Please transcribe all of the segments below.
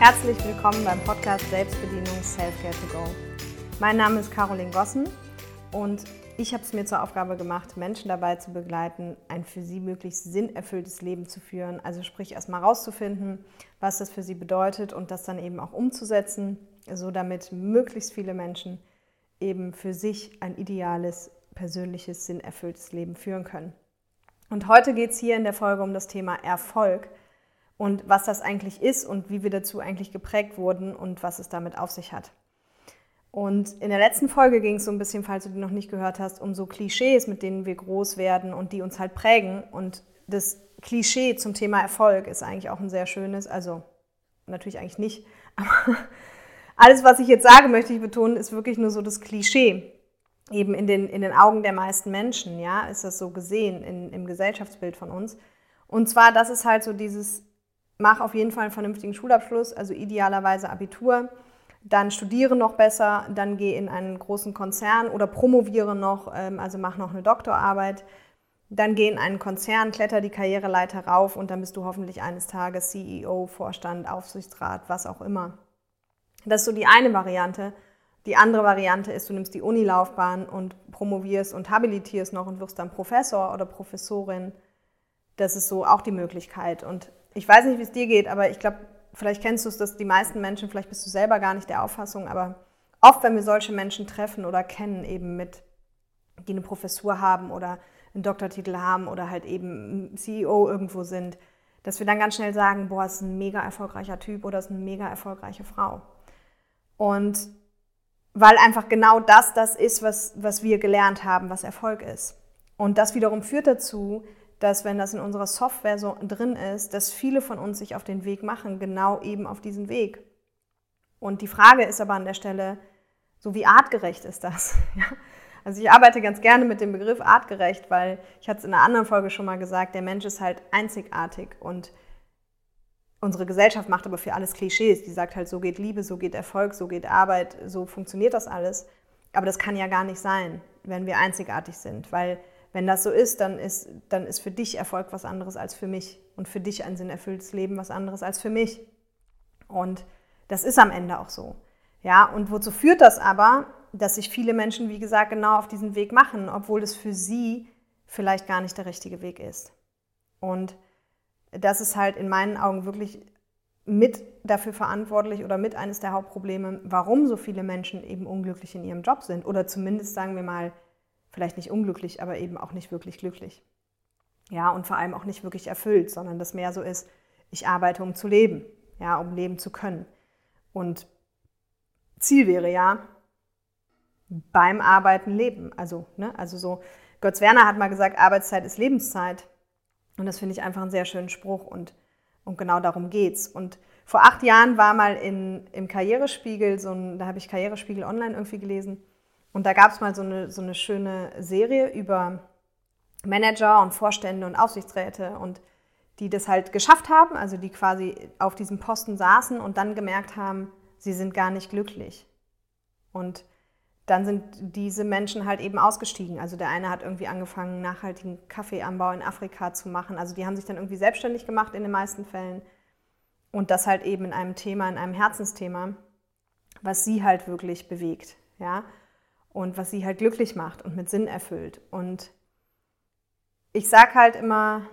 Herzlich willkommen beim Podcast Selbstbedienung Selfcare to Go. Mein Name ist Caroline Gossen und ich habe es mir zur Aufgabe gemacht, Menschen dabei zu begleiten, ein für sie möglichst sinnerfülltes Leben zu führen. Also sprich erstmal rauszufinden, was das für sie bedeutet und das dann eben auch umzusetzen, so damit möglichst viele Menschen eben für sich ein ideales, persönliches, sinnerfülltes Leben führen können. Und heute geht es hier in der Folge um das Thema Erfolg und was das eigentlich ist und wie wir dazu eigentlich geprägt wurden und was es damit auf sich hat. Und in der letzten Folge ging es so ein bisschen, falls du die noch nicht gehört hast, um so Klischees, mit denen wir groß werden und die uns halt prägen. Und das Klischee zum Thema Erfolg ist eigentlich auch ein sehr schönes, also natürlich eigentlich nicht, aber alles, was ich jetzt sage, möchte ich betonen, ist wirklich nur so das Klischee. Eben in den, in den Augen der meisten Menschen, ja, ist das so gesehen in, im Gesellschaftsbild von uns. Und zwar, das ist halt so dieses mach auf jeden Fall einen vernünftigen Schulabschluss, also idealerweise Abitur. Dann studiere noch besser, dann geh in einen großen Konzern oder promoviere noch, ähm, also mach noch eine Doktorarbeit. Dann geh in einen Konzern, kletter die Karriereleiter rauf und dann bist du hoffentlich eines Tages CEO, Vorstand, Aufsichtsrat, was auch immer. Das ist so die eine Variante. Die andere Variante ist, du nimmst die Unilaufbahn und promovierst und habilitierst noch und wirst dann Professor oder Professorin. Das ist so auch die Möglichkeit. Und ich weiß nicht, wie es dir geht, aber ich glaube, vielleicht kennst du es, dass die meisten Menschen, vielleicht bist du selber gar nicht der Auffassung, aber oft, wenn wir solche Menschen treffen oder kennen, eben mit, die eine Professur haben oder einen Doktortitel haben oder halt eben CEO irgendwo sind, dass wir dann ganz schnell sagen, boah, ist ein mega erfolgreicher Typ oder ist eine mega erfolgreiche Frau. Und weil einfach genau das das ist, was, was wir gelernt haben, was Erfolg ist. Und das wiederum führt dazu, dass wenn das in unserer Software so drin ist, dass viele von uns sich auf den Weg machen, genau eben auf diesen Weg. Und die Frage ist aber an der Stelle, so wie artgerecht ist das? Also ich arbeite ganz gerne mit dem Begriff artgerecht, weil ich hatte es in einer anderen Folge schon mal gesagt, der Mensch ist halt einzigartig und unsere Gesellschaft macht aber für alles Klischees. Die sagt halt, so geht Liebe, so geht Erfolg, so geht Arbeit, so funktioniert das alles. Aber das kann ja gar nicht sein, wenn wir einzigartig sind, weil wenn das so ist, dann ist, dann ist für dich Erfolg was anderes als für mich und für dich ein sinnerfülltes Leben was anderes als für mich. Und das ist am Ende auch so. Ja, und wozu führt das aber, dass sich viele Menschen, wie gesagt, genau auf diesen Weg machen, obwohl es für sie vielleicht gar nicht der richtige Weg ist. Und das ist halt in meinen Augen wirklich mit dafür verantwortlich oder mit eines der Hauptprobleme, warum so viele Menschen eben unglücklich in ihrem Job sind oder zumindest sagen wir mal vielleicht nicht unglücklich, aber eben auch nicht wirklich glücklich. Ja, und vor allem auch nicht wirklich erfüllt, sondern das mehr so ist, ich arbeite, um zu leben, ja, um leben zu können. Und Ziel wäre ja, beim Arbeiten leben. Also, ne, also so, Götz Werner hat mal gesagt, Arbeitszeit ist Lebenszeit. Und das finde ich einfach einen sehr schönen Spruch und, und genau darum geht's. Und vor acht Jahren war mal in, im Karrierespiegel, so ein, da habe ich Karrierespiegel online irgendwie gelesen, und da gab es mal so eine, so eine schöne Serie über Manager und Vorstände und Aufsichtsräte und die das halt geschafft haben, also die quasi auf diesem Posten saßen und dann gemerkt haben, sie sind gar nicht glücklich. Und dann sind diese Menschen halt eben ausgestiegen. Also der eine hat irgendwie angefangen, nachhaltigen Kaffeeanbau in Afrika zu machen. Also die haben sich dann irgendwie selbstständig gemacht in den meisten Fällen. Und das halt eben in einem Thema, in einem Herzensthema, was sie halt wirklich bewegt. Ja? Und was sie halt glücklich macht und mit Sinn erfüllt. Und ich sage halt immer,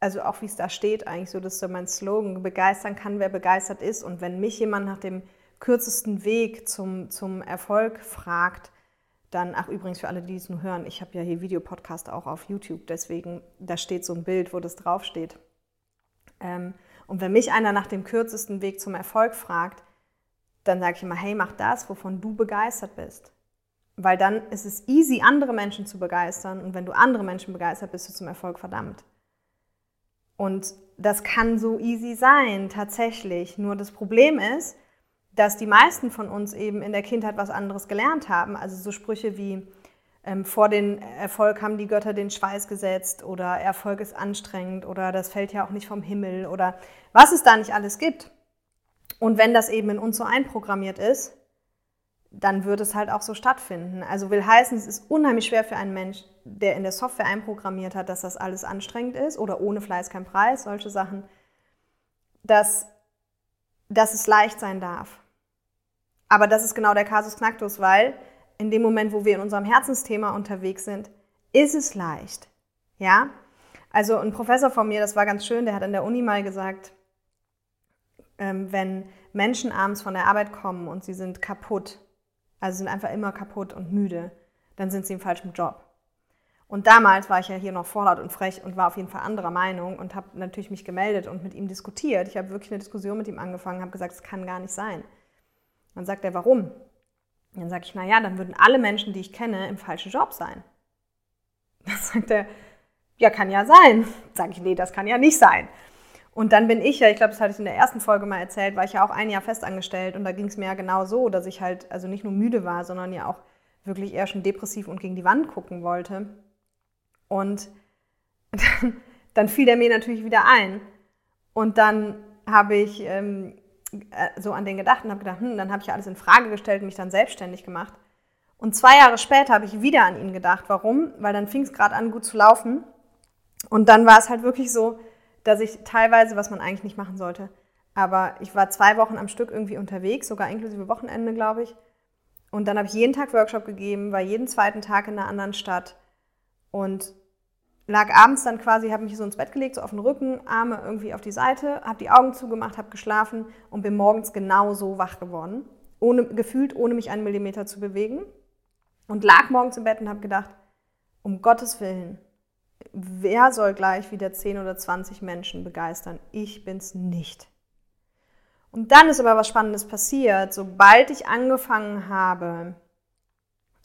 also auch wie es da steht, eigentlich so, das ist so mein Slogan, begeistern kann, wer begeistert ist. Und wenn mich jemand nach dem kürzesten Weg zum, zum Erfolg fragt, dann, ach übrigens für alle, die es nur hören, ich habe ja hier Videopodcast auch auf YouTube, deswegen, da steht so ein Bild, wo das draufsteht. Ähm, und wenn mich einer nach dem kürzesten Weg zum Erfolg fragt, dann sage ich immer, hey, mach das, wovon du begeistert bist. Weil dann ist es easy, andere Menschen zu begeistern. Und wenn du andere Menschen begeistert, bist du zum Erfolg verdammt. Und das kann so easy sein, tatsächlich. Nur das Problem ist, dass die meisten von uns eben in der Kindheit was anderes gelernt haben. Also so Sprüche wie, ähm, vor den Erfolg haben die Götter den Schweiß gesetzt oder Erfolg ist anstrengend oder das fällt ja auch nicht vom Himmel oder was es da nicht alles gibt. Und wenn das eben in uns so einprogrammiert ist, dann wird es halt auch so stattfinden. Also will heißen, es ist unheimlich schwer für einen Mensch, der in der Software einprogrammiert hat, dass das alles anstrengend ist oder ohne Fleiß kein Preis, solche Sachen, dass dass es leicht sein darf. Aber das ist genau der Kasus Knacktus, weil in dem Moment, wo wir in unserem Herzensthema unterwegs sind, ist es leicht. Ja? Also ein Professor von mir, das war ganz schön, der hat an der Uni mal gesagt, wenn Menschen abends von der Arbeit kommen und sie sind kaputt, also sind einfach immer kaputt und müde, dann sind sie im falschen Job. Und damals war ich ja hier noch vorlaut und frech und war auf jeden Fall anderer Meinung und habe natürlich mich gemeldet und mit ihm diskutiert. Ich habe wirklich eine Diskussion mit ihm angefangen, habe gesagt, es kann gar nicht sein. Dann sagt er, warum? Dann sage ich, naja, dann würden alle Menschen, die ich kenne, im falschen Job sein. Dann sagt er, ja, kann ja sein. Sage ich, nee, das kann ja nicht sein. Und dann bin ich ja, ich glaube, das hatte ich in der ersten Folge mal erzählt, war ich ja auch ein Jahr festangestellt und da ging es mir ja genau so, dass ich halt also nicht nur müde war, sondern ja auch wirklich eher schon depressiv und gegen die Wand gucken wollte. Und dann, dann fiel der mir natürlich wieder ein. Und dann habe ich ähm, äh, so an den gedacht und habe gedacht, hm, dann habe ich alles in Frage gestellt und mich dann selbstständig gemacht. Und zwei Jahre später habe ich wieder an ihn gedacht. Warum? Weil dann fing es gerade an, gut zu laufen. Und dann war es halt wirklich so, dass ich teilweise, was man eigentlich nicht machen sollte, aber ich war zwei Wochen am Stück irgendwie unterwegs, sogar inklusive Wochenende, glaube ich. Und dann habe ich jeden Tag Workshop gegeben, war jeden zweiten Tag in einer anderen Stadt und lag abends dann quasi, habe mich so ins Bett gelegt, so auf den Rücken, Arme irgendwie auf die Seite, habe die Augen zugemacht, habe geschlafen und bin morgens genau so wach geworden, ohne, gefühlt ohne mich einen Millimeter zu bewegen und lag morgens im Bett und habe gedacht, um Gottes Willen, wer soll gleich wieder 10 oder 20 Menschen begeistern? Ich bin's nicht. Und dann ist aber was Spannendes passiert. Sobald ich angefangen habe,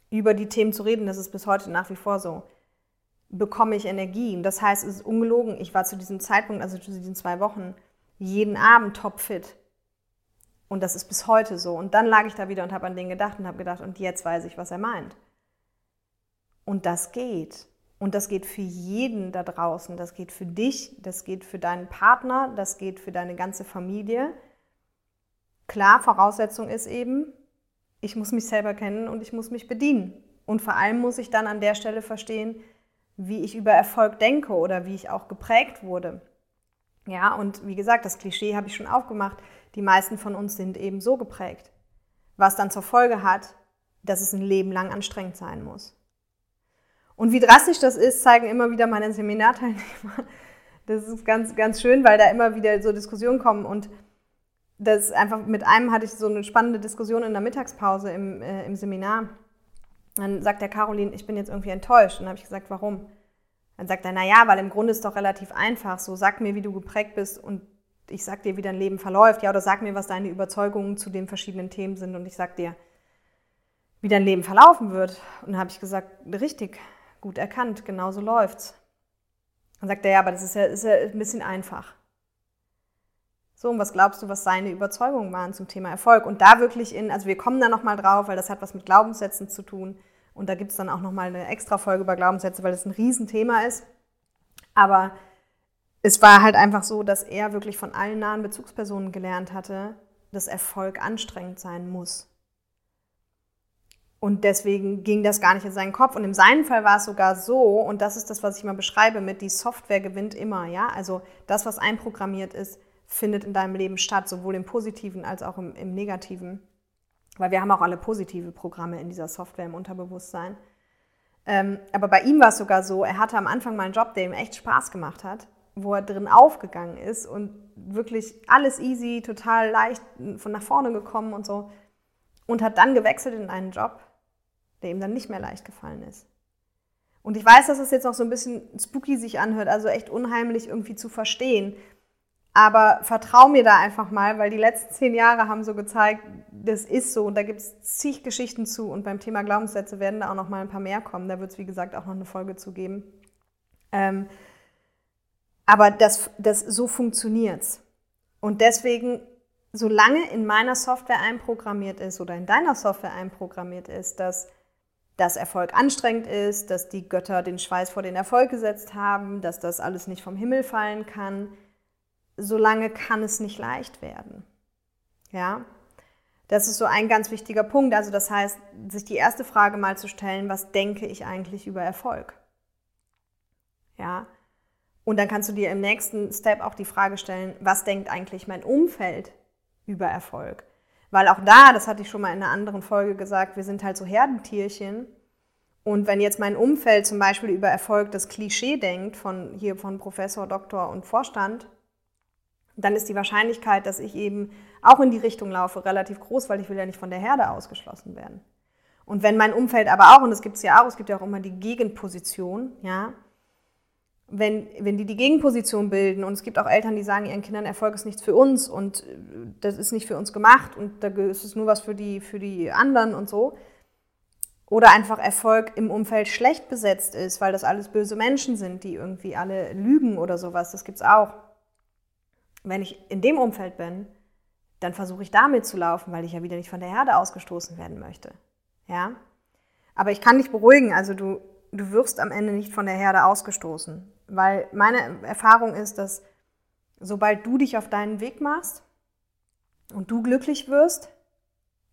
über die Themen zu reden, das ist bis heute nach wie vor so, bekomme ich Energie. Das heißt, es ist ungelogen. Ich war zu diesem Zeitpunkt, also zu diesen zwei Wochen, jeden Abend topfit. Und das ist bis heute so. Und dann lag ich da wieder und habe an den gedacht und habe gedacht, und jetzt weiß ich, was er meint. Und das geht. Und das geht für jeden da draußen. Das geht für dich, das geht für deinen Partner, das geht für deine ganze Familie. Klar, Voraussetzung ist eben, ich muss mich selber kennen und ich muss mich bedienen. Und vor allem muss ich dann an der Stelle verstehen, wie ich über Erfolg denke oder wie ich auch geprägt wurde. Ja, und wie gesagt, das Klischee habe ich schon aufgemacht. Die meisten von uns sind eben so geprägt. Was dann zur Folge hat, dass es ein Leben lang anstrengend sein muss. Und wie drastisch das ist, zeigen immer wieder meine Seminarteilnehmer. Das ist ganz, ganz schön, weil da immer wieder so Diskussionen kommen. Und das einfach mit einem hatte ich so eine spannende Diskussion in der Mittagspause im, äh, im Seminar. Dann sagt der Caroline, ich bin jetzt irgendwie enttäuscht. Und dann habe ich gesagt, warum? Dann sagt er, naja, weil im Grunde ist doch relativ einfach. So, sag mir, wie du geprägt bist und ich sag dir, wie dein Leben verläuft. Ja, oder sag mir, was deine Überzeugungen zu den verschiedenen Themen sind und ich sag dir, wie dein Leben verlaufen wird. Und dann habe ich gesagt, richtig, gut erkannt, genau so läuft's. Dann sagt er, ja, aber das ist ja, ist ja ein bisschen einfach. So, und was glaubst du, was seine Überzeugungen waren zum Thema Erfolg? Und da wirklich in, also wir kommen da nochmal drauf, weil das hat was mit Glaubenssätzen zu tun. Und da gibt es dann auch nochmal eine extra Folge über Glaubenssätze, weil das ein Riesenthema ist. Aber es war halt einfach so, dass er wirklich von allen nahen Bezugspersonen gelernt hatte, dass Erfolg anstrengend sein muss. Und deswegen ging das gar nicht in seinen Kopf. Und in seinem Fall war es sogar so, und das ist das, was ich mal beschreibe mit, die Software gewinnt immer, ja. Also das, was einprogrammiert ist, findet in deinem Leben statt, sowohl im Positiven als auch im, im Negativen. Weil wir haben auch alle positive Programme in dieser Software im Unterbewusstsein. Ähm, aber bei ihm war es sogar so, er hatte am Anfang mal einen Job, der ihm echt Spaß gemacht hat, wo er drin aufgegangen ist und wirklich alles easy, total leicht von nach vorne gekommen und so. Und hat dann gewechselt in einen Job, der ihm dann nicht mehr leicht gefallen ist. Und ich weiß, dass es jetzt noch so ein bisschen spooky sich anhört, also echt unheimlich irgendwie zu verstehen. Aber vertrau mir da einfach mal, weil die letzten zehn Jahre haben so gezeigt, das ist so und da gibt es zig Geschichten zu. Und beim Thema Glaubenssätze werden da auch noch mal ein paar mehr kommen. Da wird es, wie gesagt, auch noch eine Folge zu geben. Ähm, aber das, das, so funktioniert's. Und deswegen, solange in meiner Software einprogrammiert ist oder in deiner Software einprogrammiert ist, dass dass Erfolg anstrengend ist, dass die Götter den Schweiß vor den Erfolg gesetzt haben, dass das alles nicht vom Himmel fallen kann, solange kann es nicht leicht werden. Ja? Das ist so ein ganz wichtiger Punkt. Also das heißt, sich die erste Frage mal zu stellen, was denke ich eigentlich über Erfolg? Ja? Und dann kannst du dir im nächsten Step auch die Frage stellen, was denkt eigentlich mein Umfeld über Erfolg. Weil auch da, das hatte ich schon mal in einer anderen Folge gesagt, wir sind halt so Herdentierchen. Und wenn jetzt mein Umfeld zum Beispiel über Erfolg das Klischee denkt, von hier von Professor, Doktor und Vorstand, dann ist die Wahrscheinlichkeit, dass ich eben auch in die Richtung laufe, relativ groß, weil ich will ja nicht von der Herde ausgeschlossen werden. Und wenn mein Umfeld aber auch, und das gibt es ja auch, es gibt ja auch immer die Gegenposition, ja, wenn, wenn die die Gegenposition bilden und es gibt auch Eltern, die sagen ihren Kindern, Erfolg ist nichts für uns und äh, das ist nicht für uns gemacht und da ist es nur was für die, für die anderen und so. Oder einfach Erfolg im Umfeld schlecht besetzt ist, weil das alles böse Menschen sind, die irgendwie alle lügen oder sowas, das gibt es auch. Wenn ich in dem Umfeld bin, dann versuche ich damit zu laufen, weil ich ja wieder nicht von der Herde ausgestoßen werden möchte. Ja? Aber ich kann dich beruhigen, also du, du wirst am Ende nicht von der Herde ausgestoßen. Weil meine Erfahrung ist, dass sobald du dich auf deinen Weg machst und du glücklich wirst,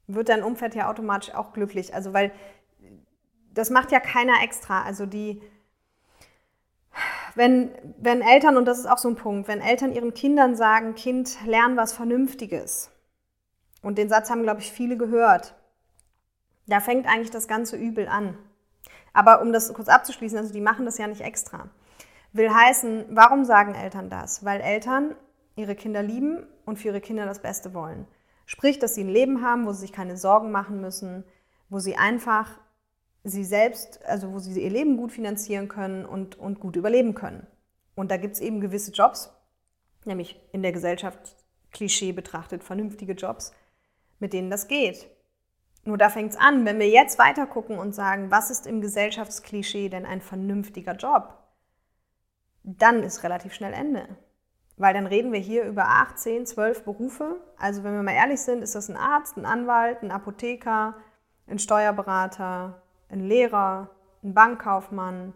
wird dein Umfeld ja automatisch auch glücklich. Also weil das macht ja keiner extra. Also die, wenn, wenn Eltern, und das ist auch so ein Punkt, wenn Eltern ihren Kindern sagen, Kind, lern was Vernünftiges. Und den Satz haben, glaube ich, viele gehört. Da fängt eigentlich das ganze Übel an. Aber um das kurz abzuschließen, also die machen das ja nicht extra. Will heißen, warum sagen Eltern das? Weil Eltern ihre Kinder lieben und für ihre Kinder das Beste wollen. Sprich, dass sie ein Leben haben, wo sie sich keine Sorgen machen müssen, wo sie einfach sie selbst, also wo sie ihr Leben gut finanzieren können und, und gut überleben können. Und da gibt es eben gewisse Jobs, nämlich in der Gesellschaft Klischee betrachtet, vernünftige Jobs, mit denen das geht. Nur da fängt es an, wenn wir jetzt weiter gucken und sagen, was ist im Gesellschaftsklischee denn ein vernünftiger Job? Dann ist relativ schnell Ende. Weil dann reden wir hier über 8, 10, 12 Berufe. Also wenn wir mal ehrlich sind, ist das ein Arzt, ein Anwalt, ein Apotheker, ein Steuerberater, ein Lehrer, ein Bankkaufmann,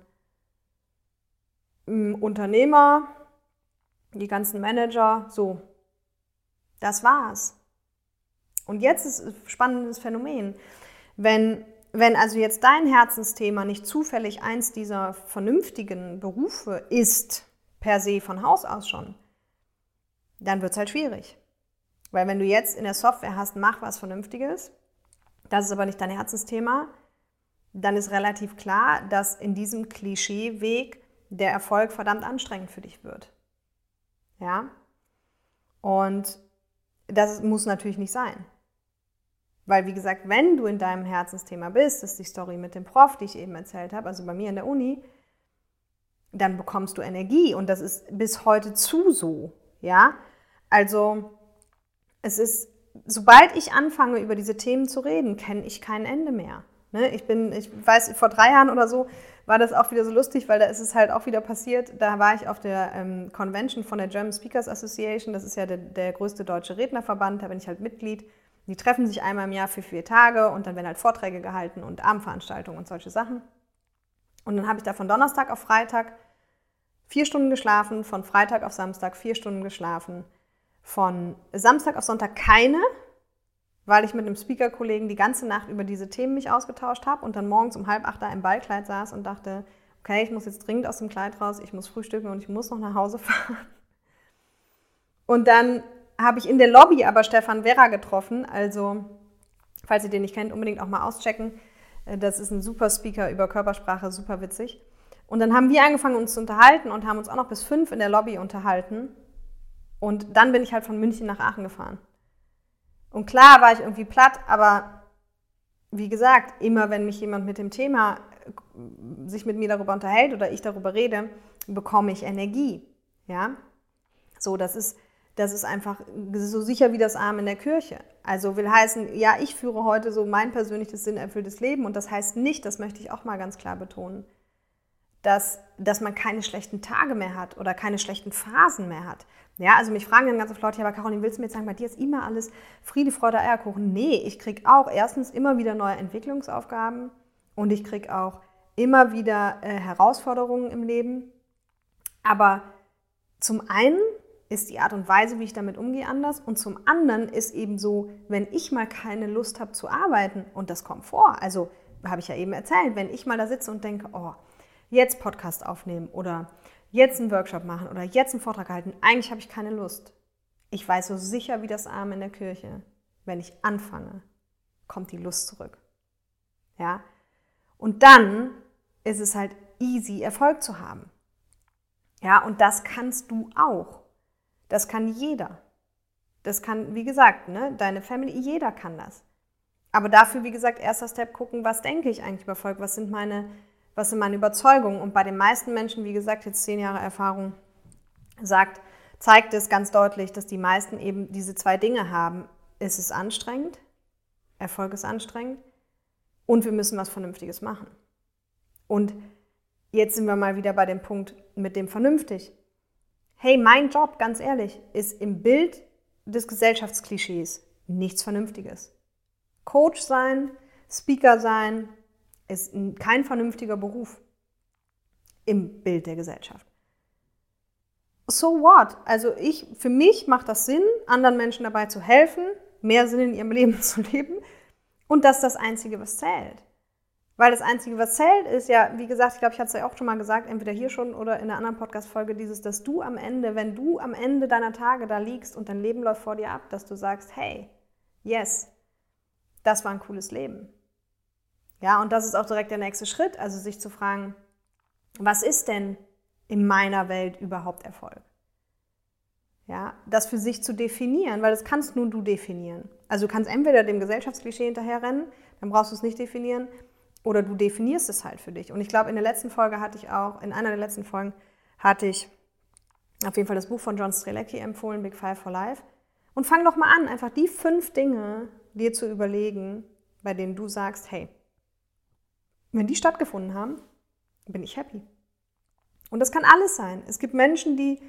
ein Unternehmer, die ganzen Manager, so. Das war's. Und jetzt ist ein spannendes Phänomen. Wenn, wenn also jetzt dein Herzensthema nicht zufällig eins dieser vernünftigen Berufe ist, per se von Haus aus schon, dann wird es halt schwierig. Weil wenn du jetzt in der Software hast, mach was Vernünftiges, das ist aber nicht dein Herzensthema, dann ist relativ klar, dass in diesem Klischeeweg der Erfolg verdammt anstrengend für dich wird. Ja? Und das muss natürlich nicht sein. Weil, wie gesagt, wenn du in deinem Herzensthema bist, das ist die Story mit dem Prof, die ich eben erzählt habe, also bei mir in der Uni, dann bekommst du Energie und das ist bis heute zu so. Ja? Also, es ist, sobald ich anfange, über diese Themen zu reden, kenne ich kein Ende mehr. Ne? Ich bin, ich weiß, vor drei Jahren oder so war das auch wieder so lustig, weil da ist es halt auch wieder passiert. Da war ich auf der ähm, Convention von der German Speakers Association, das ist ja der, der größte deutsche Rednerverband, da bin ich halt Mitglied. Die treffen sich einmal im Jahr für vier Tage und dann werden halt Vorträge gehalten und Abendveranstaltungen und solche Sachen. Und dann habe ich da von Donnerstag auf Freitag vier Stunden geschlafen, von Freitag auf Samstag vier Stunden geschlafen, von Samstag auf Sonntag keine, weil ich mit einem Speaker-Kollegen die ganze Nacht über diese Themen mich ausgetauscht habe und dann morgens um halb acht da im Ballkleid saß und dachte, okay, ich muss jetzt dringend aus dem Kleid raus, ich muss frühstücken und ich muss noch nach Hause fahren. Und dann habe ich in der Lobby aber Stefan Werra getroffen. Also, falls ihr den nicht kennt, unbedingt auch mal auschecken. Äh, das ist ein super Speaker über Körpersprache, super witzig. Und dann haben wir angefangen, uns zu unterhalten und haben uns auch noch bis fünf in der Lobby unterhalten. Und dann bin ich halt von München nach Aachen gefahren. Und klar war ich irgendwie platt, aber wie gesagt, immer wenn mich jemand mit dem Thema äh, sich mit mir darüber unterhält oder ich darüber rede, bekomme ich Energie. Ja, so, das ist das ist einfach so sicher wie das Arm in der Kirche. Also will heißen, ja, ich führe heute so mein persönliches sinnerfülltes Leben und das heißt nicht, das möchte ich auch mal ganz klar betonen, dass, dass man keine schlechten Tage mehr hat oder keine schlechten Phasen mehr hat. Ja, also mich fragen dann ganz oft Leute, ja, aber Caroline, willst du mir jetzt sagen, bei dir ist immer alles Friede, Freude, Eierkuchen? Nee, ich kriege auch erstens immer wieder neue Entwicklungsaufgaben und ich kriege auch immer wieder äh, Herausforderungen im Leben. Aber zum einen ist die Art und Weise, wie ich damit umgehe, anders. Und zum anderen ist eben so, wenn ich mal keine Lust habe zu arbeiten, und das kommt vor, also habe ich ja eben erzählt, wenn ich mal da sitze und denke, oh, jetzt Podcast aufnehmen oder jetzt einen Workshop machen oder jetzt einen Vortrag halten, eigentlich habe ich keine Lust. Ich weiß so sicher wie das Arm in der Kirche, wenn ich anfange, kommt die Lust zurück. Ja? Und dann ist es halt easy, Erfolg zu haben. Ja, und das kannst du auch. Das kann jeder. Das kann, wie gesagt, ne, deine Family, jeder kann das. Aber dafür, wie gesagt, erster Step gucken, was denke ich eigentlich über Erfolg, was sind meine, was sind meine Überzeugungen. Und bei den meisten Menschen, wie gesagt, jetzt zehn Jahre Erfahrung, sagt, zeigt es ganz deutlich, dass die meisten eben diese zwei Dinge haben. Ist es anstrengend? Erfolg ist anstrengend. Und wir müssen was Vernünftiges machen. Und jetzt sind wir mal wieder bei dem Punkt mit dem vernünftig. Hey, mein Job, ganz ehrlich, ist im Bild des Gesellschaftsklischees nichts Vernünftiges. Coach sein, Speaker sein, ist kein vernünftiger Beruf im Bild der Gesellschaft. So what? Also ich, für mich macht das Sinn, anderen Menschen dabei zu helfen, mehr Sinn in ihrem Leben zu leben. Und das ist das Einzige, was zählt. Weil das Einzige, was zählt, ist ja, wie gesagt, ich glaube, ich hatte es ja auch schon mal gesagt, entweder hier schon oder in einer anderen Podcast-Folge, dieses, dass du am Ende, wenn du am Ende deiner Tage da liegst und dein Leben läuft vor dir ab, dass du sagst, hey, yes, das war ein cooles Leben. Ja, und das ist auch direkt der nächste Schritt, also sich zu fragen, was ist denn in meiner Welt überhaupt Erfolg? Ja, das für sich zu definieren, weil das kannst nur du definieren. Also du kannst entweder dem Gesellschaftsklischee hinterherrennen, dann brauchst du es nicht definieren, oder du definierst es halt für dich. Und ich glaube, in der letzten Folge hatte ich auch, in einer der letzten Folgen hatte ich auf jeden Fall das Buch von John Strelecki empfohlen, Big Five for Life. Und fang doch mal an, einfach die fünf Dinge dir zu überlegen, bei denen du sagst, hey, wenn die stattgefunden haben, bin ich happy. Und das kann alles sein. Es gibt Menschen, die,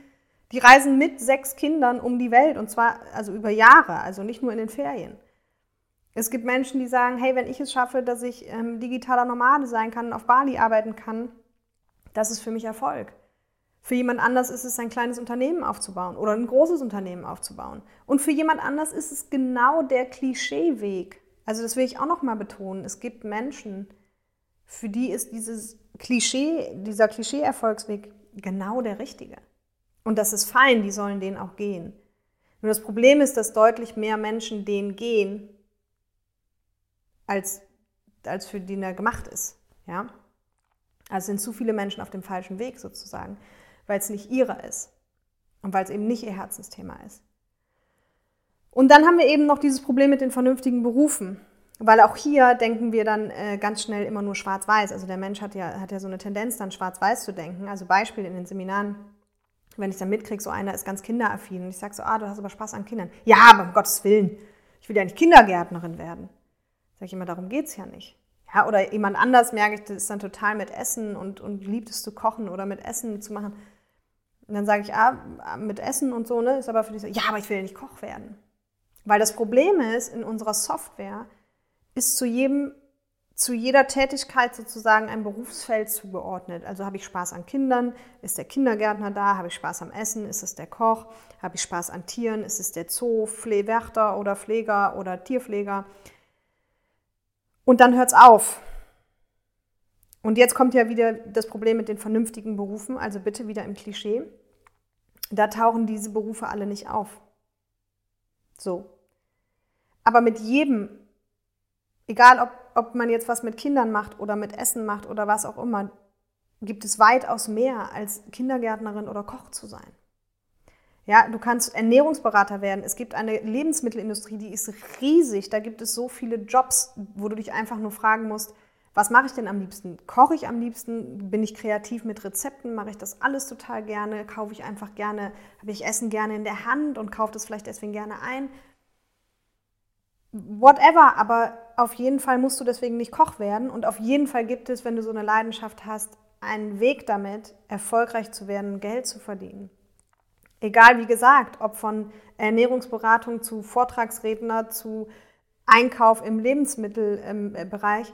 die reisen mit sechs Kindern um die Welt und zwar also über Jahre, also nicht nur in den Ferien. Es gibt Menschen, die sagen, hey, wenn ich es schaffe, dass ich ähm, digitaler Nomade sein kann, auf Bali arbeiten kann, das ist für mich Erfolg. Für jemand anders ist es ein kleines Unternehmen aufzubauen oder ein großes Unternehmen aufzubauen. Und für jemand anders ist es genau der Klischeeweg. Also das will ich auch noch mal betonen. Es gibt Menschen, für die ist dieses Klischee, dieser Klischee-Erfolgsweg genau der richtige. Und das ist fein, die sollen den auch gehen. Nur das Problem ist, dass deutlich mehr Menschen den gehen, als, als für den er gemacht ist. Ja? Also sind zu viele Menschen auf dem falschen Weg sozusagen, weil es nicht ihrer ist und weil es eben nicht ihr Herzensthema ist. Und dann haben wir eben noch dieses Problem mit den vernünftigen Berufen. Weil auch hier denken wir dann äh, ganz schnell immer nur schwarz-weiß. Also der Mensch hat ja, hat ja so eine Tendenz, dann schwarz-weiß zu denken. Also Beispiel in den Seminaren, wenn ich dann mitkriege, so einer ist ganz kinderaffin und ich sage so, ah, du hast aber Spaß an Kindern. Ja, aber um Gottes Willen, ich will ja nicht Kindergärtnerin werden. Sag ich immer, darum geht es ja nicht. Ja, oder jemand anders merke ich, das ist dann total mit Essen und, und liebt es zu kochen oder mit Essen zu machen. Und dann sage ich, ah, mit Essen und so, ne, ist aber für dich so, ja, aber ich will ja nicht Koch werden. Weil das Problem ist, in unserer Software ist zu jedem, zu jeder Tätigkeit sozusagen ein Berufsfeld zugeordnet. Also habe ich Spaß an Kindern, ist der Kindergärtner da, habe ich Spaß am Essen, ist es der Koch, habe ich Spaß an Tieren, ist es der Zoo, Pflewärter oder Pfleger oder Tierpfleger und dann hört es auf. Und jetzt kommt ja wieder das Problem mit den vernünftigen Berufen, also bitte wieder im Klischee. Da tauchen diese Berufe alle nicht auf. So. Aber mit jedem, egal ob, ob man jetzt was mit Kindern macht oder mit Essen macht oder was auch immer, gibt es weitaus mehr als Kindergärtnerin oder Koch zu sein. Ja, du kannst Ernährungsberater werden. Es gibt eine Lebensmittelindustrie, die ist riesig. Da gibt es so viele Jobs, wo du dich einfach nur fragen musst, was mache ich denn am liebsten? Koche ich am liebsten? Bin ich kreativ mit Rezepten? Mache ich das alles total gerne? Kaufe ich einfach gerne, habe ich Essen gerne in der Hand und kaufe das vielleicht deswegen gerne ein? Whatever, aber auf jeden Fall musst du deswegen nicht Koch werden und auf jeden Fall gibt es, wenn du so eine Leidenschaft hast, einen Weg damit, erfolgreich zu werden, Geld zu verdienen. Egal wie gesagt, ob von Ernährungsberatung zu Vortragsredner zu Einkauf im Lebensmittelbereich,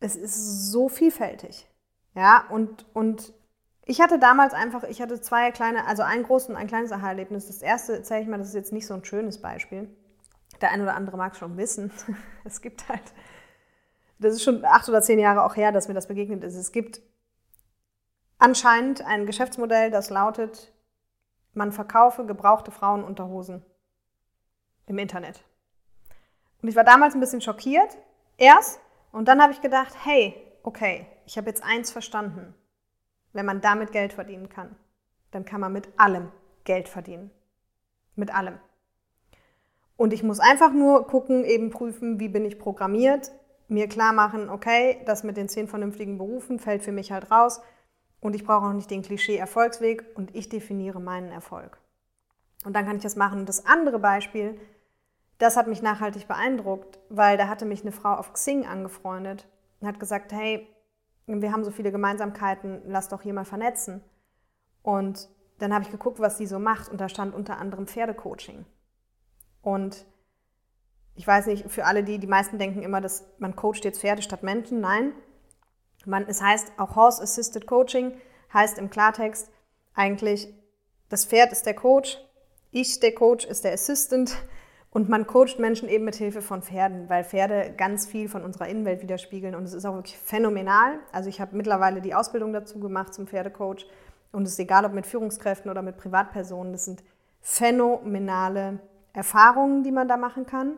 es ist so vielfältig. Ja, und, und ich hatte damals einfach, ich hatte zwei kleine, also ein großes und ein kleines Aha-Erlebnis. Das erste erzähle ich mal, das ist jetzt nicht so ein schönes Beispiel. Der eine oder andere mag es schon wissen. es gibt halt, das ist schon acht oder zehn Jahre auch her, dass mir das begegnet ist. Es gibt anscheinend ein Geschäftsmodell, das lautet, man verkaufe gebrauchte Frauenunterhosen im Internet. Und ich war damals ein bisschen schockiert, erst, und dann habe ich gedacht, hey, okay, ich habe jetzt eins verstanden. Wenn man damit Geld verdienen kann, dann kann man mit allem Geld verdienen. Mit allem. Und ich muss einfach nur gucken, eben prüfen, wie bin ich programmiert, mir klar machen, okay, das mit den zehn vernünftigen Berufen fällt für mich halt raus und ich brauche auch nicht den Klischee-Erfolgsweg und ich definiere meinen Erfolg. Und dann kann ich das machen. Das andere Beispiel, das hat mich nachhaltig beeindruckt, weil da hatte mich eine Frau auf Xing angefreundet und hat gesagt, hey, wir haben so viele Gemeinsamkeiten, lass doch hier mal vernetzen. Und dann habe ich geguckt, was sie so macht und da stand unter anderem Pferdecoaching. Und ich weiß nicht, für alle die, die meisten denken immer, dass man coacht jetzt Pferde statt Menschen. Nein, man, es heißt auch Horse Assisted Coaching, heißt im Klartext eigentlich, das Pferd ist der Coach, ich, der Coach, ist der Assistant und man coacht Menschen eben mit Hilfe von Pferden, weil Pferde ganz viel von unserer Innenwelt widerspiegeln und es ist auch wirklich phänomenal. Also ich habe mittlerweile die Ausbildung dazu gemacht zum Pferdecoach und es ist egal, ob mit Führungskräften oder mit Privatpersonen, das sind phänomenale Erfahrungen, die man da machen kann.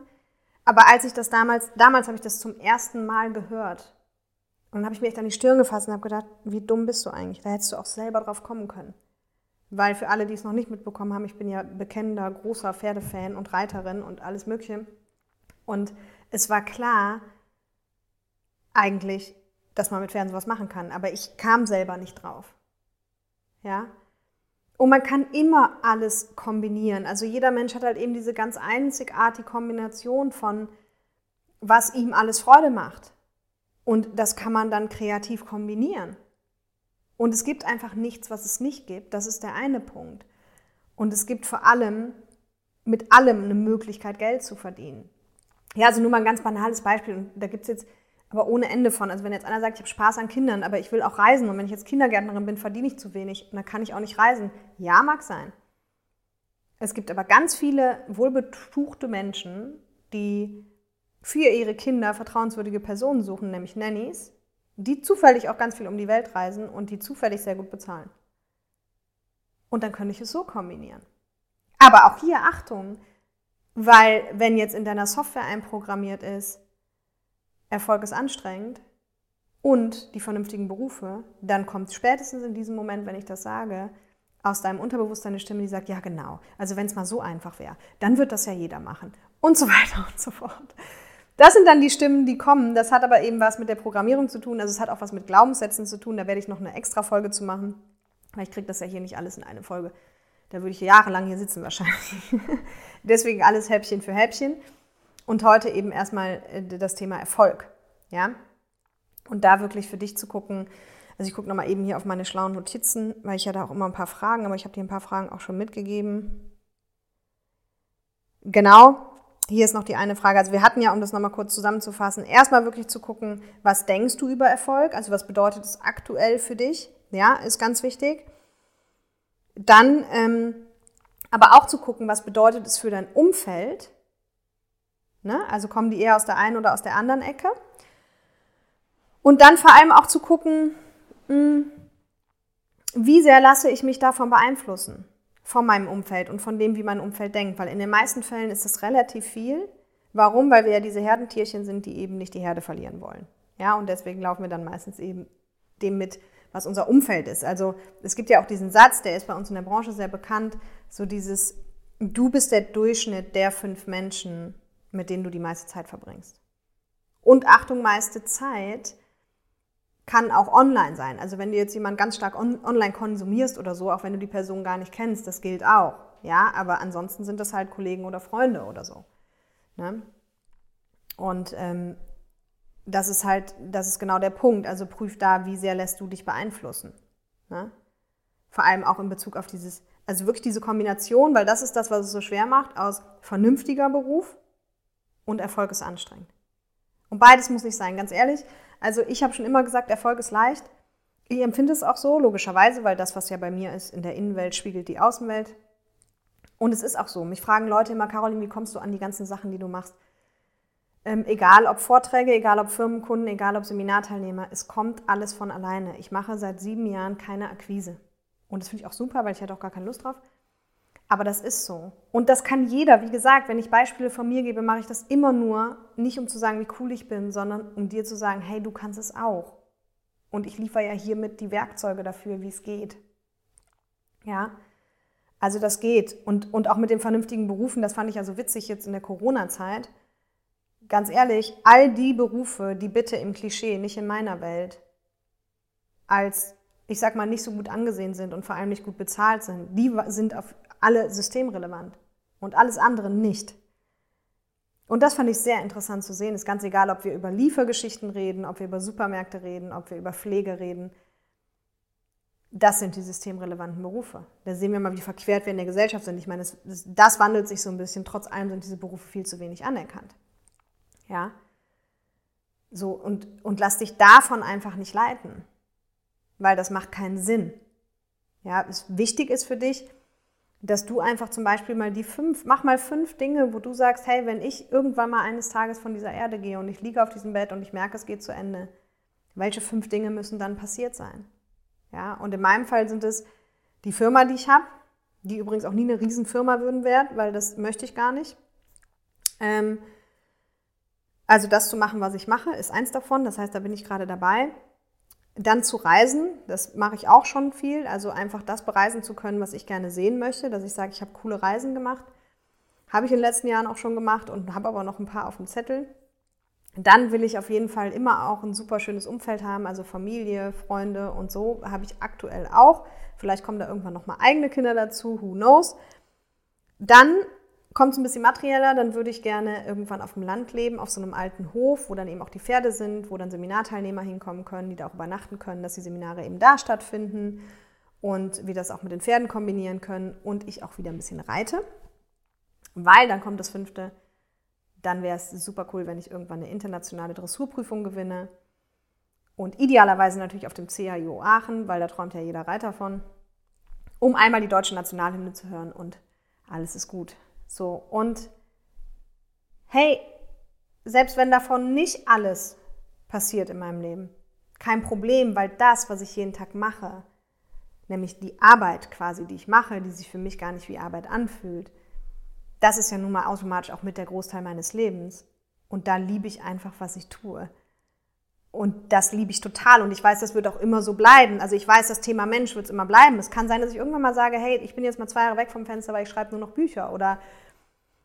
Aber als ich das damals, damals habe ich das zum ersten Mal gehört und dann habe ich mir echt an die Stirn gefasst und habe gedacht, wie dumm bist du eigentlich? Da hättest du auch selber drauf kommen können. Weil für alle, die es noch nicht mitbekommen haben, ich bin ja bekennender, großer Pferdefan und Reiterin und alles Mögliche. Und es war klar, eigentlich, dass man mit Pferden sowas machen kann. Aber ich kam selber nicht drauf. Ja? Und man kann immer alles kombinieren. Also jeder Mensch hat halt eben diese ganz einzigartige Kombination von, was ihm alles Freude macht. Und das kann man dann kreativ kombinieren. Und es gibt einfach nichts, was es nicht gibt. Das ist der eine Punkt. Und es gibt vor allem mit allem eine Möglichkeit, Geld zu verdienen. Ja, also nur mal ein ganz banales Beispiel. Und da gibt es jetzt aber ohne Ende von. Also wenn jetzt einer sagt, ich habe Spaß an Kindern, aber ich will auch reisen und wenn ich jetzt Kindergärtnerin bin, verdiene ich zu wenig und dann kann ich auch nicht reisen. Ja, mag sein. Es gibt aber ganz viele wohlbetuchte Menschen, die für ihre Kinder vertrauenswürdige Personen suchen, nämlich Nannies, die zufällig auch ganz viel um die Welt reisen und die zufällig sehr gut bezahlen. Und dann könnte ich es so kombinieren. Aber auch hier Achtung, weil wenn jetzt in deiner Software einprogrammiert ist, Erfolg ist anstrengend und die vernünftigen Berufe, dann kommt spätestens in diesem Moment, wenn ich das sage, aus deinem Unterbewusstsein eine Stimme, die sagt, ja genau, also wenn es mal so einfach wäre, dann wird das ja jeder machen und so weiter und so fort. Das sind dann die Stimmen, die kommen. Das hat aber eben was mit der Programmierung zu tun. Also es hat auch was mit Glaubenssätzen zu tun. Da werde ich noch eine extra Folge zu machen. Weil ich kriege das ja hier nicht alles in eine Folge. Da würde ich jahrelang hier sitzen wahrscheinlich. Deswegen alles Häppchen für Häppchen. Und heute eben erstmal äh, das Thema Erfolg. Ja? Und da wirklich für dich zu gucken. Also ich gucke nochmal eben hier auf meine schlauen Notizen, weil ich ja da auch immer ein paar Fragen, aber ich habe dir ein paar Fragen auch schon mitgegeben. Genau, hier ist noch die eine Frage. Also wir hatten ja, um das nochmal kurz zusammenzufassen, erstmal wirklich zu gucken, was denkst du über Erfolg? Also was bedeutet es aktuell für dich? Ja, ist ganz wichtig. Dann ähm, aber auch zu gucken, was bedeutet es für dein Umfeld? Ne? Also kommen die eher aus der einen oder aus der anderen Ecke? Und dann vor allem auch zu gucken, mh, hm, wie sehr lasse ich mich davon beeinflussen? Von meinem Umfeld und von dem, wie mein Umfeld denkt. Weil in den meisten Fällen ist das relativ viel. Warum? Weil wir ja diese Herdentierchen sind, die eben nicht die Herde verlieren wollen. Ja, und deswegen laufen wir dann meistens eben dem mit, was unser Umfeld ist. Also es gibt ja auch diesen Satz, der ist bei uns in der Branche sehr bekannt, so dieses, du bist der Durchschnitt der fünf Menschen, mit denen du die meiste Zeit verbringst. Und Achtung, meiste Zeit kann auch online sein. Also wenn du jetzt jemanden ganz stark on online konsumierst oder so, auch wenn du die Person gar nicht kennst, das gilt auch. Ja, aber ansonsten sind das halt Kollegen oder Freunde oder so. Ne? Und ähm, das ist halt, das ist genau der Punkt. Also prüf da, wie sehr lässt du dich beeinflussen. Ne? Vor allem auch in Bezug auf dieses, also wirklich diese Kombination, weil das ist das, was es so schwer macht, aus vernünftiger Beruf und Erfolg ist anstrengend. Und beides muss nicht sein, ganz ehrlich. Also ich habe schon immer gesagt, Erfolg ist leicht. Ich empfinde es auch so, logischerweise, weil das, was ja bei mir ist, in der Innenwelt spiegelt die Außenwelt. Und es ist auch so. Mich fragen Leute immer, Caroline, wie kommst du an die ganzen Sachen, die du machst? Ähm, egal ob Vorträge, egal ob Firmenkunden, egal ob Seminarteilnehmer, es kommt alles von alleine. Ich mache seit sieben Jahren keine Akquise. Und das finde ich auch super, weil ich hatte auch gar keine Lust drauf. Aber das ist so. Und das kann jeder. Wie gesagt, wenn ich Beispiele von mir gebe, mache ich das immer nur, nicht um zu sagen, wie cool ich bin, sondern um dir zu sagen, hey, du kannst es auch. Und ich liefere ja hiermit die Werkzeuge dafür, wie es geht. Ja, also das geht. Und, und auch mit den vernünftigen Berufen, das fand ich ja so witzig jetzt in der Corona-Zeit. Ganz ehrlich, all die Berufe, die bitte im Klischee, nicht in meiner Welt, als, ich sag mal, nicht so gut angesehen sind und vor allem nicht gut bezahlt sind, die sind auf alle systemrelevant und alles andere nicht. Und das fand ich sehr interessant zu sehen. Ist ganz egal, ob wir über Liefergeschichten reden, ob wir über Supermärkte reden, ob wir über Pflege reden. Das sind die systemrelevanten Berufe. Da sehen wir mal, wie verquert wir in der Gesellschaft sind. Ich meine, das, wandelt sich so ein bisschen. Trotz allem sind diese Berufe viel zu wenig anerkannt. Ja? So, und, und lass dich davon einfach nicht leiten. Weil das macht keinen Sinn. Ja, es wichtig ist für dich, dass du einfach zum Beispiel mal die fünf, mach mal fünf Dinge, wo du sagst, hey, wenn ich irgendwann mal eines Tages von dieser Erde gehe und ich liege auf diesem Bett und ich merke, es geht zu Ende, welche fünf Dinge müssen dann passiert sein? Ja, und in meinem Fall sind es die Firma, die ich habe, die übrigens auch nie eine Riesenfirma würden werden, weil das möchte ich gar nicht. Ähm, also das zu machen, was ich mache, ist eins davon. Das heißt, da bin ich gerade dabei. Dann zu reisen, das mache ich auch schon viel. Also einfach das bereisen zu können, was ich gerne sehen möchte, dass ich sage, ich habe coole Reisen gemacht. Habe ich in den letzten Jahren auch schon gemacht und habe aber noch ein paar auf dem Zettel. Dann will ich auf jeden Fall immer auch ein super schönes Umfeld haben, also Familie, Freunde und so habe ich aktuell auch. Vielleicht kommen da irgendwann noch mal eigene Kinder dazu, who knows. Dann kommt es ein bisschen materieller, dann würde ich gerne irgendwann auf dem Land leben, auf so einem alten Hof, wo dann eben auch die Pferde sind, wo dann Seminarteilnehmer hinkommen können, die da auch übernachten können, dass die Seminare eben da stattfinden und wir das auch mit den Pferden kombinieren können und ich auch wieder ein bisschen reite. Weil dann kommt das fünfte, dann wäre es super cool, wenn ich irgendwann eine internationale Dressurprüfung gewinne. Und idealerweise natürlich auf dem CHIO Aachen, weil da träumt ja jeder Reiter von, um einmal die deutsche Nationalhymne zu hören und alles ist gut. So, und hey, selbst wenn davon nicht alles passiert in meinem Leben, kein Problem, weil das, was ich jeden Tag mache, nämlich die Arbeit quasi, die ich mache, die sich für mich gar nicht wie Arbeit anfühlt, das ist ja nun mal automatisch auch mit der Großteil meines Lebens. Und da liebe ich einfach, was ich tue. Und das liebe ich total. Und ich weiß, das wird auch immer so bleiben. Also ich weiß, das Thema Mensch wird es immer bleiben. Es kann sein, dass ich irgendwann mal sage, hey, ich bin jetzt mal zwei Jahre weg vom Fenster, weil ich schreibe nur noch Bücher. Oder,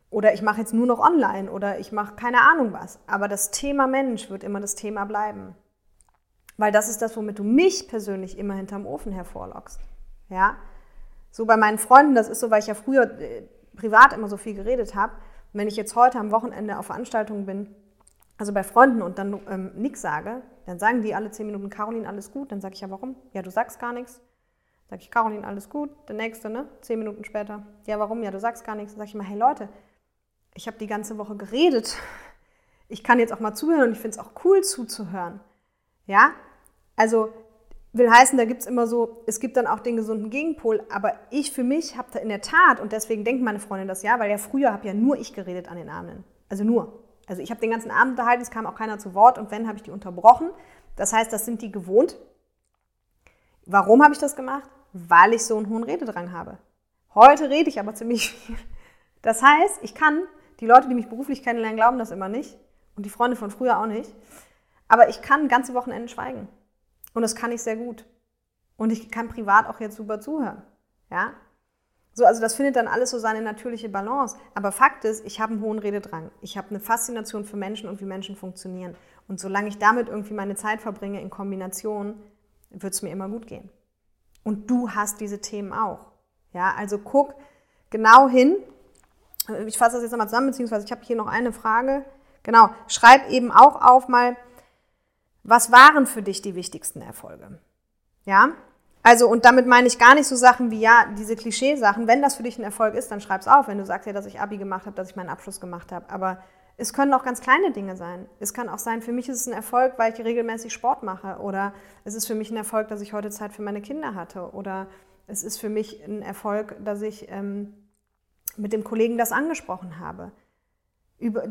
oder ich mache jetzt nur noch online. Oder ich mache keine Ahnung was. Aber das Thema Mensch wird immer das Thema bleiben. Weil das ist das, womit du mich persönlich immer hinterm Ofen hervorlockst. Ja? So bei meinen Freunden, das ist so, weil ich ja früher äh, privat immer so viel geredet habe, wenn ich jetzt heute am Wochenende auf Veranstaltungen bin, also bei Freunden und dann ähm, nichts sage, dann sagen die alle zehn Minuten, Caroline, alles gut. Dann sage ich ja, warum? Ja, du sagst gar nichts. Sag ich, Caroline, alles gut. Der nächste, ne? Zehn Minuten später. Ja, warum? Ja, du sagst gar nichts. Dann sage ich immer, hey Leute, ich habe die ganze Woche geredet. Ich kann jetzt auch mal zuhören und ich finde es auch cool zuzuhören. Ja? Also will heißen, da gibt es immer so, es gibt dann auch den gesunden Gegenpol, aber ich für mich habe da in der Tat, und deswegen denken meine Freundin das ja, weil ja früher habe ja nur ich geredet an den Abenden. Also nur. Also ich habe den ganzen Abend unterhalten, es kam auch keiner zu Wort und wenn, habe ich die unterbrochen. Das heißt, das sind die gewohnt. Warum habe ich das gemacht? Weil ich so einen hohen Rededrang habe. Heute rede ich aber ziemlich viel. Das heißt, ich kann, die Leute, die mich beruflich kennenlernen, glauben das immer nicht und die Freunde von früher auch nicht, aber ich kann ganze Wochenenden schweigen. Und das kann ich sehr gut. Und ich kann privat auch jetzt super zuhören. Ja? So, also das findet dann alles so seine natürliche Balance. Aber Fakt ist, ich habe einen hohen Rededrang. Ich habe eine Faszination für Menschen und wie Menschen funktionieren. Und solange ich damit irgendwie meine Zeit verbringe in Kombination, wird es mir immer gut gehen. Und du hast diese Themen auch. Ja, also guck genau hin. Ich fasse das jetzt nochmal zusammen, beziehungsweise ich habe hier noch eine Frage. Genau, schreib eben auch auf mal, was waren für dich die wichtigsten Erfolge? Ja? Also, und damit meine ich gar nicht so Sachen wie, ja, diese Klischeesachen. Wenn das für dich ein Erfolg ist, dann schreib es auf. Wenn du sagst ja, dass ich Abi gemacht habe, dass ich meinen Abschluss gemacht habe. Aber es können auch ganz kleine Dinge sein. Es kann auch sein, für mich ist es ein Erfolg, weil ich regelmäßig Sport mache. Oder es ist für mich ein Erfolg, dass ich heute Zeit für meine Kinder hatte. Oder es ist für mich ein Erfolg, dass ich ähm, mit dem Kollegen das angesprochen habe. Über,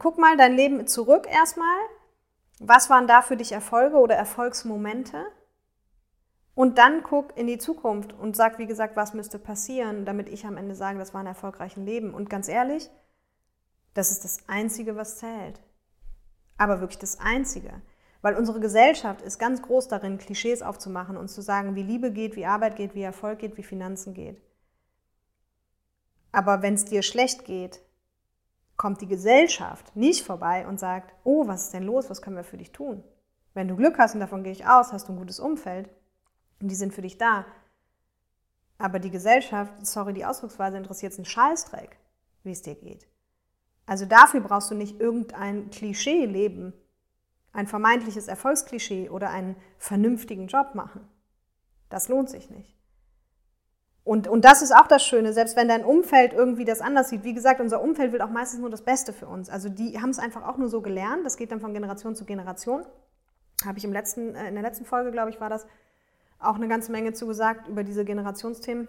guck mal dein Leben zurück erstmal was waren da für dich Erfolge oder Erfolgsmomente? Und dann guck in die Zukunft und sag, wie gesagt, was müsste passieren, damit ich am Ende sage, das war ein erfolgreiches Leben. Und ganz ehrlich, das ist das Einzige, was zählt. Aber wirklich das Einzige. Weil unsere Gesellschaft ist ganz groß darin, Klischees aufzumachen und zu sagen, wie Liebe geht, wie Arbeit geht, wie Erfolg geht, wie Finanzen geht. Aber wenn es dir schlecht geht, kommt die Gesellschaft nicht vorbei und sagt, oh, was ist denn los, was können wir für dich tun? Wenn du Glück hast, und davon gehe ich aus, hast du ein gutes Umfeld und die sind für dich da. Aber die Gesellschaft, sorry, die Ausdrucksweise interessiert es einen Scheißdreck, wie es dir geht. Also dafür brauchst du nicht irgendein Klischee leben, ein vermeintliches Erfolgsklischee oder einen vernünftigen Job machen. Das lohnt sich nicht. Und, und das ist auch das Schöne, selbst wenn dein Umfeld irgendwie das anders sieht. Wie gesagt, unser Umfeld will auch meistens nur das Beste für uns. Also die haben es einfach auch nur so gelernt. Das geht dann von Generation zu Generation. Habe ich im letzten, äh, in der letzten Folge, glaube ich, war das auch eine ganze Menge zu gesagt über diese Generationsthemen.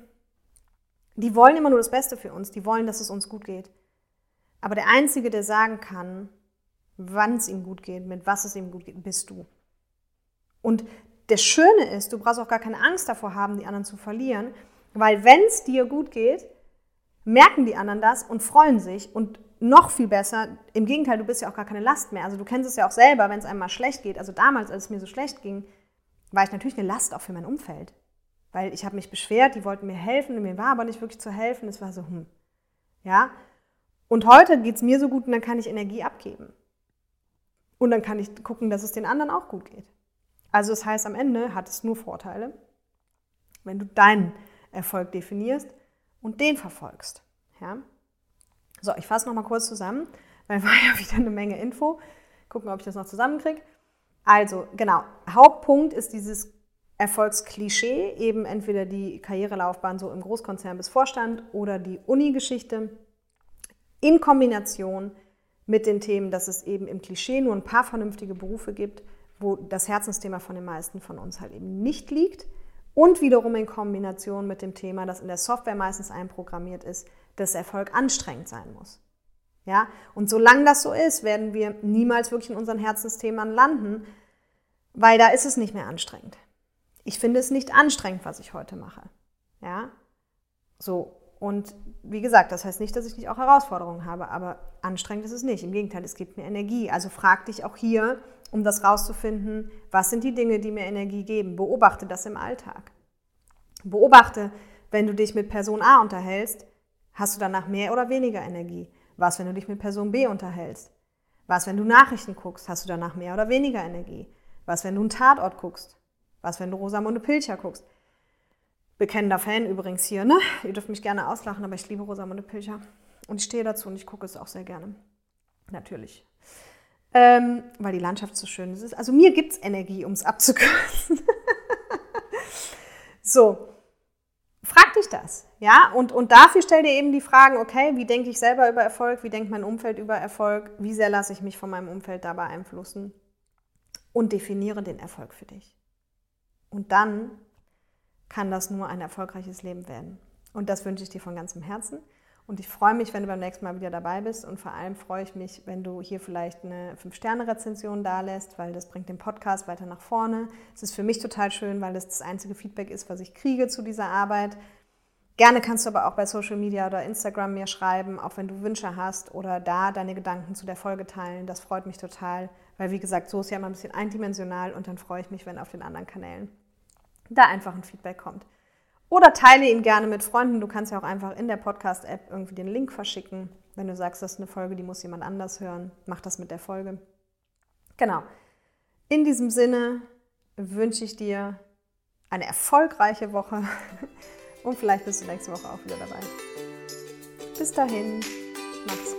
Die wollen immer nur das Beste für uns. Die wollen, dass es uns gut geht. Aber der Einzige, der sagen kann, wann es ihm gut geht, mit was es ihm gut geht, bist du. Und das Schöne ist, du brauchst auch gar keine Angst davor haben, die anderen zu verlieren, weil wenn es dir gut geht, merken die anderen das und freuen sich und noch viel besser, im Gegenteil, du bist ja auch gar keine Last mehr. Also du kennst es ja auch selber, wenn es einem mal schlecht geht. Also damals, als es mir so schlecht ging, war ich natürlich eine Last auch für mein Umfeld. Weil ich habe mich beschwert, die wollten mir helfen, mir war aber nicht wirklich zu helfen. Es war so, hm. Ja. Und heute geht es mir so gut und dann kann ich Energie abgeben. Und dann kann ich gucken, dass es den anderen auch gut geht. Also das heißt, am Ende hat es nur Vorteile, wenn du deinen Erfolg definierst und den verfolgst. Ja? So, ich fasse nochmal kurz zusammen, weil war ja wieder eine Menge Info. Gucken, ob ich das noch zusammenkriege. Also, genau, Hauptpunkt ist dieses Erfolgsklischee, eben entweder die Karrierelaufbahn so im Großkonzern bis Vorstand oder die Uni-Geschichte in Kombination mit den Themen, dass es eben im Klischee nur ein paar vernünftige Berufe gibt, wo das Herzensthema von den meisten von uns halt eben nicht liegt und wiederum in Kombination mit dem Thema, dass in der Software meistens einprogrammiert ist, dass Erfolg anstrengend sein muss. Ja? Und solange das so ist, werden wir niemals wirklich in unseren Herzensthemen landen, weil da ist es nicht mehr anstrengend. Ich finde es nicht anstrengend, was ich heute mache. Ja? So. Und wie gesagt, das heißt nicht, dass ich nicht auch Herausforderungen habe, aber anstrengend ist es nicht. Im Gegenteil, es gibt mir Energie. Also frag dich auch hier, um das rauszufinden, was sind die Dinge, die mir Energie geben. Beobachte das im Alltag. Beobachte, wenn du dich mit Person A unterhältst, hast du danach mehr oder weniger Energie. Was, wenn du dich mit Person B unterhältst? Was, wenn du Nachrichten guckst, hast du danach mehr oder weniger Energie? Was, wenn du einen Tatort guckst? Was, wenn du Rosamunde Pilcher guckst? Bekennender Fan übrigens hier, ne? Ihr dürft mich gerne auslachen, aber ich liebe Rosamunde Pilcher. Und ich stehe dazu und ich gucke es auch sehr gerne. Natürlich ähm, weil die Landschaft so schön ist. Also mir gibt es Energie, um es abzukürzen. so, frag dich das. Ja? Und, und dafür stell dir eben die Fragen, okay, wie denke ich selber über Erfolg, wie denkt mein Umfeld über Erfolg, wie sehr lasse ich mich von meinem Umfeld dabei beeinflussen und definiere den Erfolg für dich. Und dann kann das nur ein erfolgreiches Leben werden. Und das wünsche ich dir von ganzem Herzen. Und ich freue mich, wenn du beim nächsten Mal wieder dabei bist. Und vor allem freue ich mich, wenn du hier vielleicht eine 5-Sterne-Rezension dalässt, weil das bringt den Podcast weiter nach vorne. Es ist für mich total schön, weil das das einzige Feedback ist, was ich kriege zu dieser Arbeit. Gerne kannst du aber auch bei Social Media oder Instagram mir schreiben, auch wenn du Wünsche hast oder da deine Gedanken zu der Folge teilen. Das freut mich total, weil wie gesagt, so ist ja immer ein bisschen eindimensional und dann freue ich mich, wenn auf den anderen Kanälen da einfach ein Feedback kommt. Oder teile ihn gerne mit Freunden. Du kannst ja auch einfach in der Podcast-App irgendwie den Link verschicken. Wenn du sagst, das ist eine Folge, die muss jemand anders hören, mach das mit der Folge. Genau. In diesem Sinne wünsche ich dir eine erfolgreiche Woche und vielleicht bist du nächste Woche auch wieder dabei. Bis dahin, mach's.